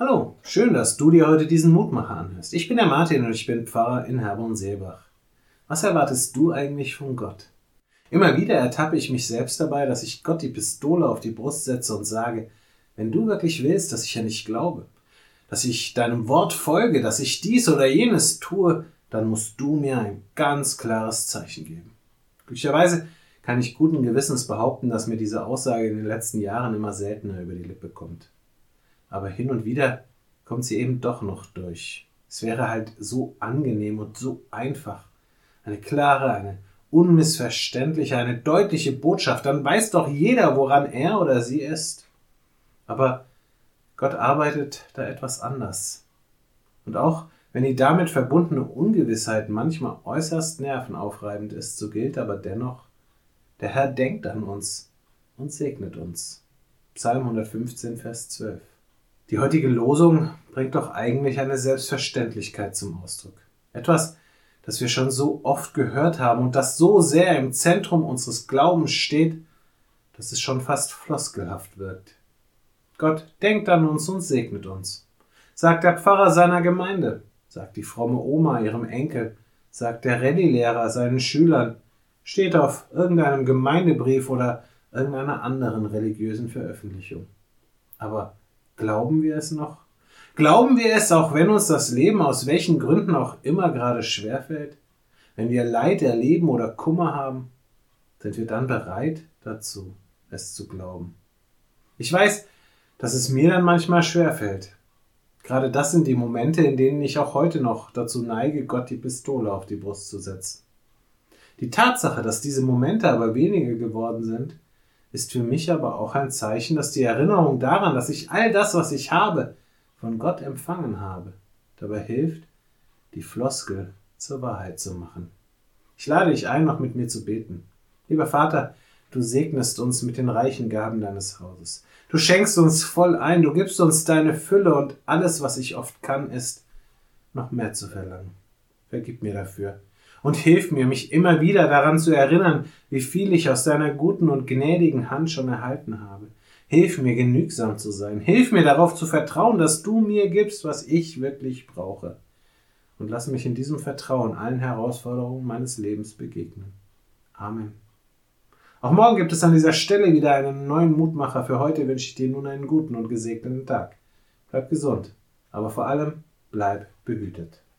Hallo, schön, dass du dir heute diesen Mutmacher anhörst. Ich bin der Martin und ich bin Pfarrer in Herborn-Seebach. Was erwartest du eigentlich von Gott? Immer wieder ertappe ich mich selbst dabei, dass ich Gott die Pistole auf die Brust setze und sage, wenn du wirklich willst, dass ich ja nicht glaube, dass ich deinem Wort folge, dass ich dies oder jenes tue, dann musst du mir ein ganz klares Zeichen geben. Glücklicherweise kann ich guten Gewissens behaupten, dass mir diese Aussage in den letzten Jahren immer seltener über die Lippe kommt aber hin und wieder kommt sie eben doch noch durch. Es wäre halt so angenehm und so einfach. Eine klare, eine unmissverständliche, eine deutliche Botschaft, dann weiß doch jeder, woran er oder sie ist. Aber Gott arbeitet da etwas anders. Und auch wenn die damit verbundene Ungewissheit manchmal äußerst nervenaufreibend ist, so gilt aber dennoch, der Herr denkt an uns und segnet uns. Psalm 115, Vers 12. Die heutige Losung bringt doch eigentlich eine Selbstverständlichkeit zum Ausdruck. Etwas, das wir schon so oft gehört haben und das so sehr im Zentrum unseres Glaubens steht, dass es schon fast floskelhaft wirkt. Gott denkt an uns und segnet uns, sagt der Pfarrer seiner Gemeinde, sagt die fromme Oma ihrem Enkel, sagt der Rallye-Lehrer seinen Schülern, steht auf irgendeinem Gemeindebrief oder irgendeiner anderen religiösen Veröffentlichung. Aber Glauben wir es noch? Glauben wir es, auch wenn uns das Leben aus welchen Gründen auch immer gerade schwerfällt? Wenn wir Leid erleben oder Kummer haben, sind wir dann bereit dazu, es zu glauben? Ich weiß, dass es mir dann manchmal schwerfällt. Gerade das sind die Momente, in denen ich auch heute noch dazu neige, Gott die Pistole auf die Brust zu setzen. Die Tatsache, dass diese Momente aber weniger geworden sind, ist für mich aber auch ein Zeichen, dass die Erinnerung daran, dass ich all das, was ich habe, von Gott empfangen habe, dabei hilft, die Floskel zur Wahrheit zu machen. Ich lade dich ein, noch mit mir zu beten. Lieber Vater, du segnest uns mit den reichen Gaben deines Hauses. Du schenkst uns voll ein, du gibst uns deine Fülle und alles, was ich oft kann, ist, noch mehr zu verlangen. Vergib mir dafür und hilf mir, mich immer wieder daran zu erinnern, wie viel ich aus deiner guten und gnädigen Hand schon erhalten habe. Hilf mir, genügsam zu sein. Hilf mir darauf zu vertrauen, dass du mir gibst, was ich wirklich brauche. Und lass mich in diesem Vertrauen allen Herausforderungen meines Lebens begegnen. Amen. Auch morgen gibt es an dieser Stelle wieder einen neuen Mutmacher. Für heute wünsche ich dir nun einen guten und gesegneten Tag. Bleib gesund, aber vor allem bleib behütet.